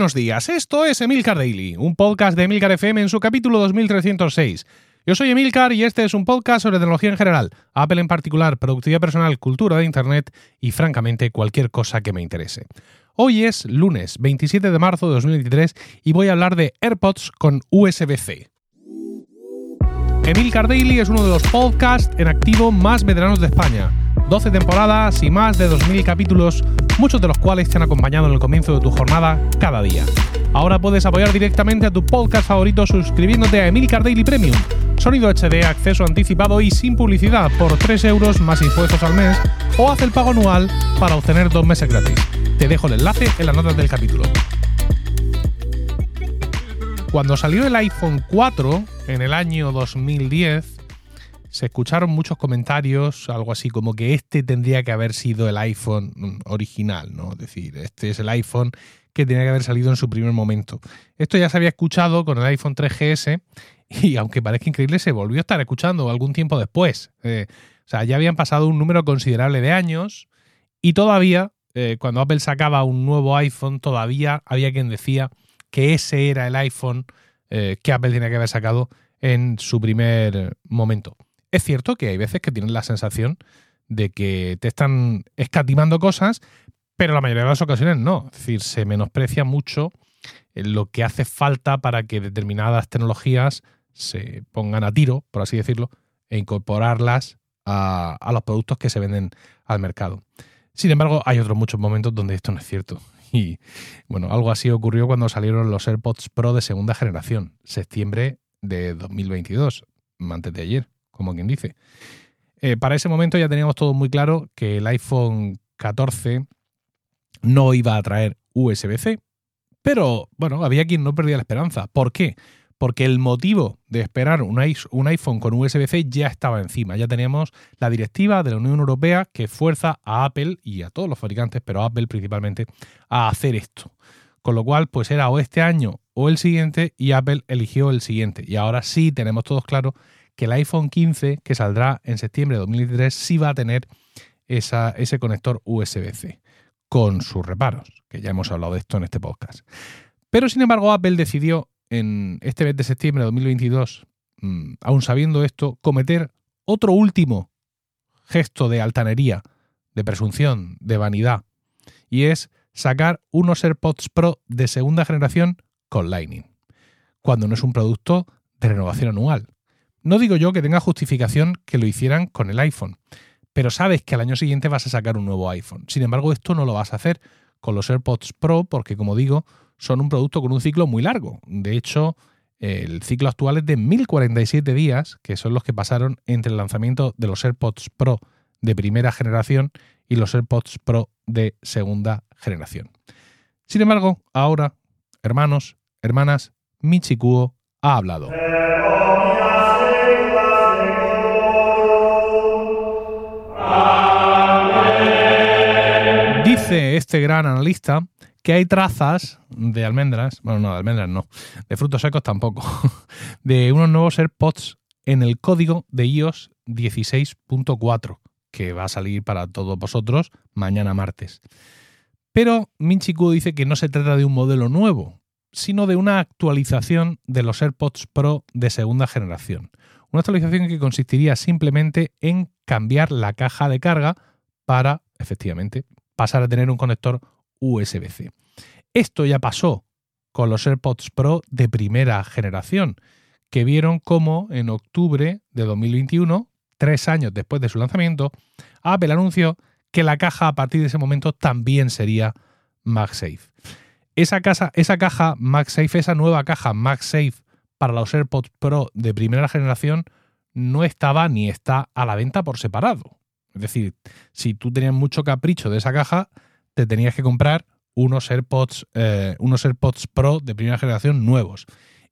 Buenos días, esto es Emilcar Daily, un podcast de Emilcar FM en su capítulo 2306. Yo soy Emilcar y este es un podcast sobre tecnología en general, Apple en particular, productividad personal, cultura de Internet y francamente cualquier cosa que me interese. Hoy es lunes 27 de marzo de 2023 y voy a hablar de AirPods con USB-C. Emilcar Daily es uno de los podcasts en activo más veteranos de España. 12 temporadas y más de 2.000 capítulos, muchos de los cuales te han acompañado en el comienzo de tu jornada cada día. Ahora puedes apoyar directamente a tu podcast favorito suscribiéndote a Emilcar Daily Premium. Sonido HD, acceso anticipado y sin publicidad por 3 euros más impuestos al mes o haz el pago anual para obtener dos meses gratis. Te dejo el enlace en las notas del capítulo. Cuando salió el iPhone 4 en el año 2010, se escucharon muchos comentarios, algo así como que este tendría que haber sido el iPhone mm, original, ¿no? Es decir, este es el iPhone que tenía que haber salido en su primer momento. Esto ya se había escuchado con el iPhone 3GS y aunque parezca increíble, se volvió a estar escuchando algún tiempo después. Eh, o sea, ya habían pasado un número considerable de años y todavía, eh, cuando Apple sacaba un nuevo iPhone, todavía había quien decía que ese era el iPhone eh, que Apple tenía que haber sacado en su primer momento. Es cierto que hay veces que tienes la sensación de que te están escatimando cosas, pero la mayoría de las ocasiones no. Es decir, se menosprecia mucho eh, lo que hace falta para que determinadas tecnologías se pongan a tiro, por así decirlo, e incorporarlas a, a los productos que se venden al mercado. Sin embargo, hay otros muchos momentos donde esto no es cierto. Y bueno, algo así ocurrió cuando salieron los AirPods Pro de segunda generación, septiembre de 2022, antes de ayer como quien dice. Eh, para ese momento ya teníamos todo muy claro que el iPhone 14 no iba a traer USB-C, pero bueno, había quien no perdía la esperanza. ¿Por qué? Porque el motivo de esperar un, iPhone con USB-C ya estaba encima. Ya teníamos la directiva de la Unión Europea que fuerza a Apple y a todos los fabricantes, pero Apple principalmente, a hacer esto. Con lo cual, pues era o este año o el siguiente y Apple eligió el siguiente. Y ahora sí tenemos todos claro que el iPhone 15, que saldrá en septiembre de 2023, sí va a tener ese conector USB-C, con sus reparos, que ya hemos hablado de esto en este podcast. Pero sin embargo, Apple decidió en este mes de septiembre de 2022, mm, aún sabiendo esto, cometer otro último gesto de altanería, de presunción, de vanidad, y es sacar unos AirPods Pro de segunda generación con Lightning, cuando no es un producto de renovación anual, no digo yo que tenga justificación que lo hicieran con el iPhone, pero sabes que al año siguiente vas a sacar un nuevo iPhone. Sin embargo, esto no lo vas a hacer con los AirPods Pro porque, como digo, son un producto con un ciclo muy largo. De hecho, el ciclo actual es de 1047 días, que son los que pasaron entre el lanzamiento de los AirPods Pro de primera generación y los AirPods Pro de segunda generación. Sin embargo, ahora, hermanos, hermanas, Michikuo ha hablado. Este gran analista que hay trazas de almendras, bueno, no, de almendras no, de frutos secos tampoco, de unos nuevos AirPods en el código de iOS 16.4, que va a salir para todos vosotros mañana martes. Pero Minchiku dice que no se trata de un modelo nuevo, sino de una actualización de los AirPods Pro de segunda generación. Una actualización que consistiría simplemente en cambiar la caja de carga para, efectivamente, pasar a tener un conector USB-C. Esto ya pasó con los AirPods Pro de primera generación, que vieron cómo en octubre de 2021, tres años después de su lanzamiento, Apple anunció que la caja a partir de ese momento también sería MagSafe. Esa, esa caja MagSafe, esa nueva caja MagSafe para los AirPods Pro de primera generación no estaba ni está a la venta por separado. Es decir, si tú tenías mucho capricho de esa caja, te tenías que comprar unos AirPods, eh, unos AirPods Pro de primera generación nuevos.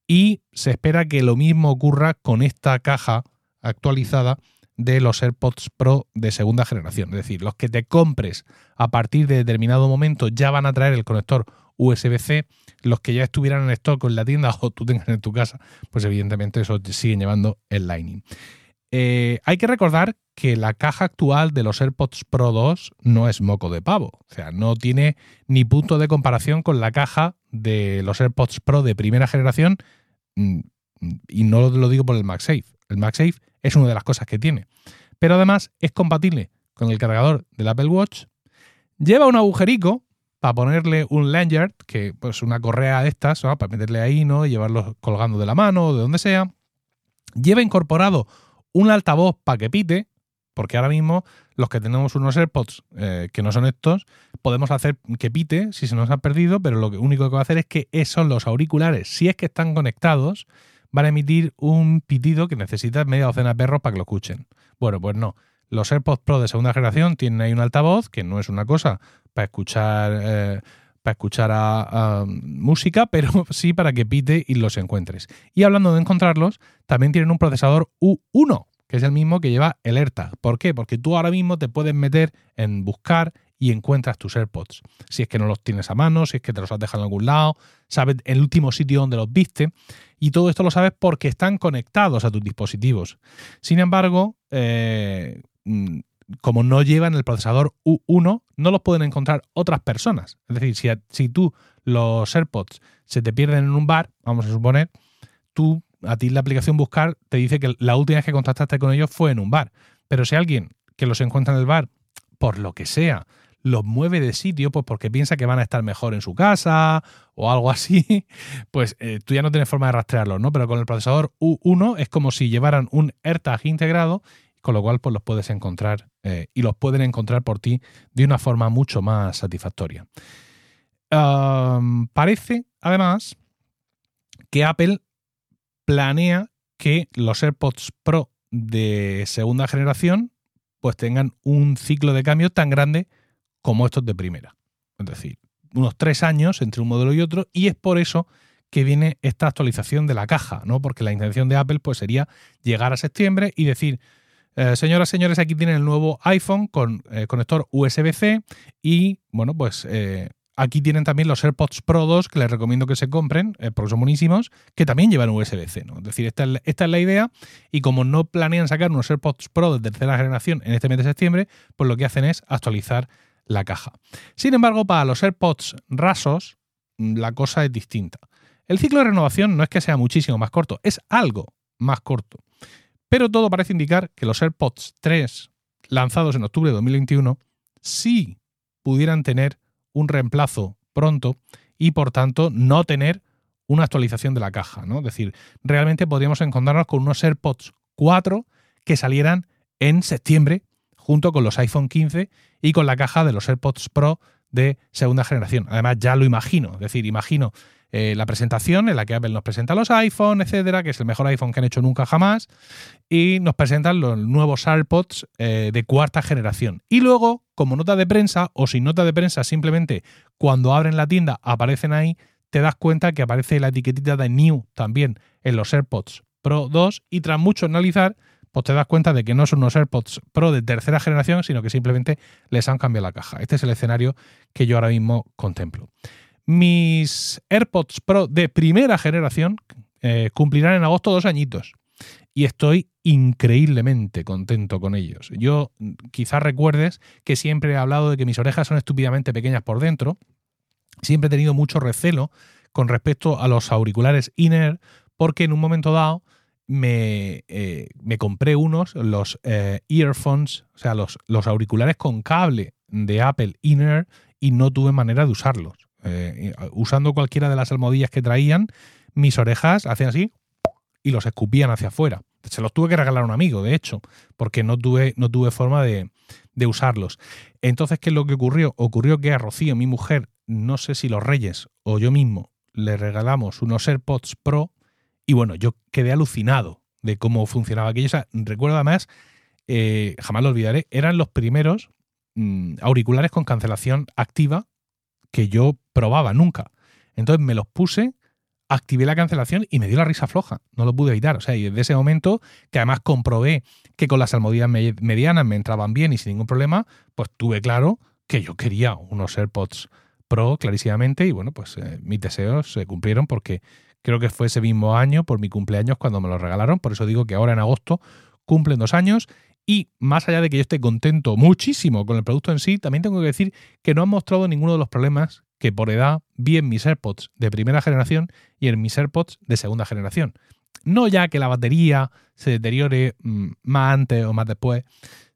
Y se espera que lo mismo ocurra con esta caja actualizada de los AirPods Pro de segunda generación. Es decir, los que te compres a partir de determinado momento ya van a traer el conector USB-C, los que ya estuvieran en stock en la tienda o tú tengas en tu casa, pues evidentemente eso siguen llevando el Lightning. Eh, hay que recordar que la caja actual de los AirPods Pro 2 no es moco de pavo. O sea, no tiene ni punto de comparación con la caja de los AirPods Pro de primera generación. Mm, y no lo digo por el MagSafe. El MagSafe es una de las cosas que tiene. Pero además es compatible con el cargador del Apple Watch. Lleva un agujerico para ponerle un lanyard, que pues una correa de estas, para meterle ahí, ¿no? Y llevarlo colgando de la mano o de donde sea. Lleva incorporado un altavoz para que pite, porque ahora mismo los que tenemos unos AirPods eh, que no son estos, podemos hacer que pite si se nos ha perdido, pero lo único que va a hacer es que son los auriculares, si es que están conectados, van a emitir un pitido que necesita media docena de perros para que lo escuchen. Bueno, pues no. Los AirPods Pro de segunda generación tienen ahí un altavoz, que no es una cosa para escuchar, eh, para escuchar a, música, pero sí para que pite y los encuentres. Y hablando de encontrarlos, también tienen un procesador U1, que es el mismo que lleva el AirTag. ¿Por qué? Porque tú ahora mismo te puedes meter en buscar y encuentras tus AirPods. Si es que no los tienes a mano, si es que te los has dejado en algún lado, sabes el último sitio donde los viste. Y todo esto lo sabes porque están conectados a tus dispositivos. Sin embargo, eh, mm, como no llevan el procesador U1, no los pueden encontrar otras personas. Es decir, si, si tú los AirPods se te pierden en un bar, vamos a suponer, tú a ti la aplicación Buscar te dice que la última vez que contactaste con ellos fue en un bar. Pero si alguien que los encuentra en el bar, por lo que sea, los mueve de sitio, pues porque piensa que van a estar mejor en su casa o algo así, pues eh, tú ya no tienes forma de rastrearlos, ¿no? Pero con el procesador U1 es como si llevaran un AirTag integrado, con lo cual pues los puedes encontrar eh, y los pueden encontrar por ti de una forma mucho más satisfactoria. parece, además, que Apple planea que los AirPods Pro de segunda generación pues tengan un ciclo de cambio tan grande como estos de primera. Es decir, unos tres años entre un modelo y otro y es por eso que viene esta actualización de la caja, ¿no? Porque la intención de Apple pues sería llegar a septiembre y decir, eh, señoras, señores, aquí tienen el nuevo iPhone con eh, conector USB-C y, bueno, pues eh, Aquí tienen también los AirPods Pro 2, que les recomiendo que se compren, eh, porque son buenísimos, que también llevan USB-C. ¿no? Es decir, esta es, la, idea. Y como no planean sacar unos AirPods Pro de tercera generación en este mes de septiembre, pues lo que hacen es actualizar la caja. Sin embargo, para los AirPods rasos, mm, la cosa es distinta. El ciclo de renovación no es que sea muchísimo más corto, es algo más corto. Pero todo parece indicar que los AirPods 3, lanzados en octubre de 2021, sí pudieran tener un reemplazo pronto y por tanto no tener una actualización de la caja. ¿no? Es decir, realmente podríamos encontrarnos con unos AirPods 4 que salieran en septiembre junto con los iPhone 15 y con la caja de los AirPods Pro de segunda generación. Además, ya lo imagino, es decir, imagino eh, la presentación en la que Apple nos presenta los iPhone, etcétera, que es el mejor iPhone que han hecho nunca jamás, y nos presentan los nuevos AirPods eh, de cuarta generación. Y luego, como nota de prensa, o sin nota de prensa, simplemente cuando abren la tienda aparecen ahí, te das cuenta que aparece la etiquetita de New también en los AirPods Pro 2, y tras mucho analizar, pues te das cuenta de que no son unos AirPods Pro de tercera generación, sino que simplemente les han cambiado la caja. Este es el escenario que yo ahora mismo contemplo. Mis AirPods Pro de primera generación eh, cumplirán en agosto dos añitos y estoy increíblemente contento con ellos. Yo quizás recuerdes que siempre he hablado de que mis orejas son estúpidamente pequeñas por dentro. Siempre he tenido mucho recelo con respecto a los auriculares in porque en un momento dado me, eh, compré unos, los eh, earphones, o sea, los, los auriculares con cable de Apple in y no tuve manera de usarlos. Eh, usando cualquiera de las almohadillas que traían, mis orejas hacían así y los escupían hacia afuera. Se los tuve que regalar a un amigo, de hecho, porque no tuve, no tuve forma de, de usarlos. Entonces, ¿qué es lo que ocurrió? Ocurrió que a Rocío, mi mujer, no sé si los Reyes o yo mismo, le regalamos unos AirPods Pro y bueno, yo quedé alucinado de cómo funcionaba aquello. recuerdo además, eh, jamás lo olvidaré, eran los primeros mm, auriculares con cancelación activa que yo probaba nunca. Entonces me los puse, activé la cancelación y me dio la risa floja. No lo pude evitar. O sea, y desde ese momento, que además comprobé que con las almohadillas medianas me entraban bien y sin ningún problema, pues tuve claro que yo quería unos AirPods Pro clarísimamente y bueno, pues eh, mis deseos se cumplieron porque creo que fue ese mismo año, por mi cumpleaños, cuando me los regalaron. Por eso digo que ahora en agosto cumplen dos años Y más allá de que yo esté contento muchísimo con el producto en sí, también tengo que decir que no han mostrado ninguno de los problemas que por edad vi en mis AirPods de primera generación y en mis AirPods de segunda generación. No ya que la batería se deteriore mm, más antes o más después,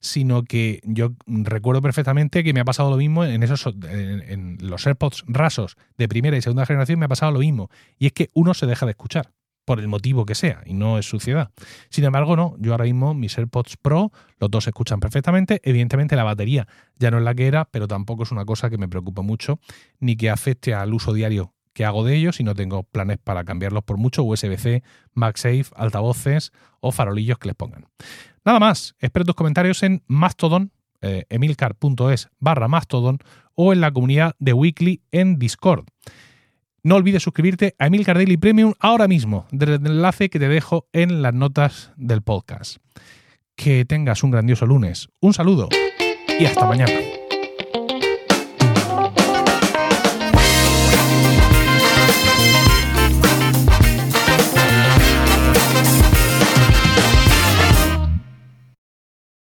sino que yo recuerdo perfectamente que me ha pasado lo mismo en esos en, los AirPods rasos de primera y segunda generación me ha pasado lo mismo y es que uno se deja de escuchar por el motivo que sea y no es suciedad. Sin embargo, no, yo ahora mismo mis AirPods Pro, los dos se escuchan perfectamente, evidentemente la batería ya no es la que era, pero tampoco es una cosa que me preocupa mucho ni que afecte al uso diario que hago de ellos y no tengo planes para cambiarlos por mucho USB-C, MagSafe, altavoces o farolillos que les pongan. Nada más, espero tus comentarios en Mastodon, eh, emilcar.es barra Mastodon o en la comunidad de Weekly en Discord. No olvides suscribirte a Emilcar Daily Premium ahora mismo, desde el enlace que te dejo en las notas del podcast. Que tengas un grandioso lunes. Un saludo y hasta mañana.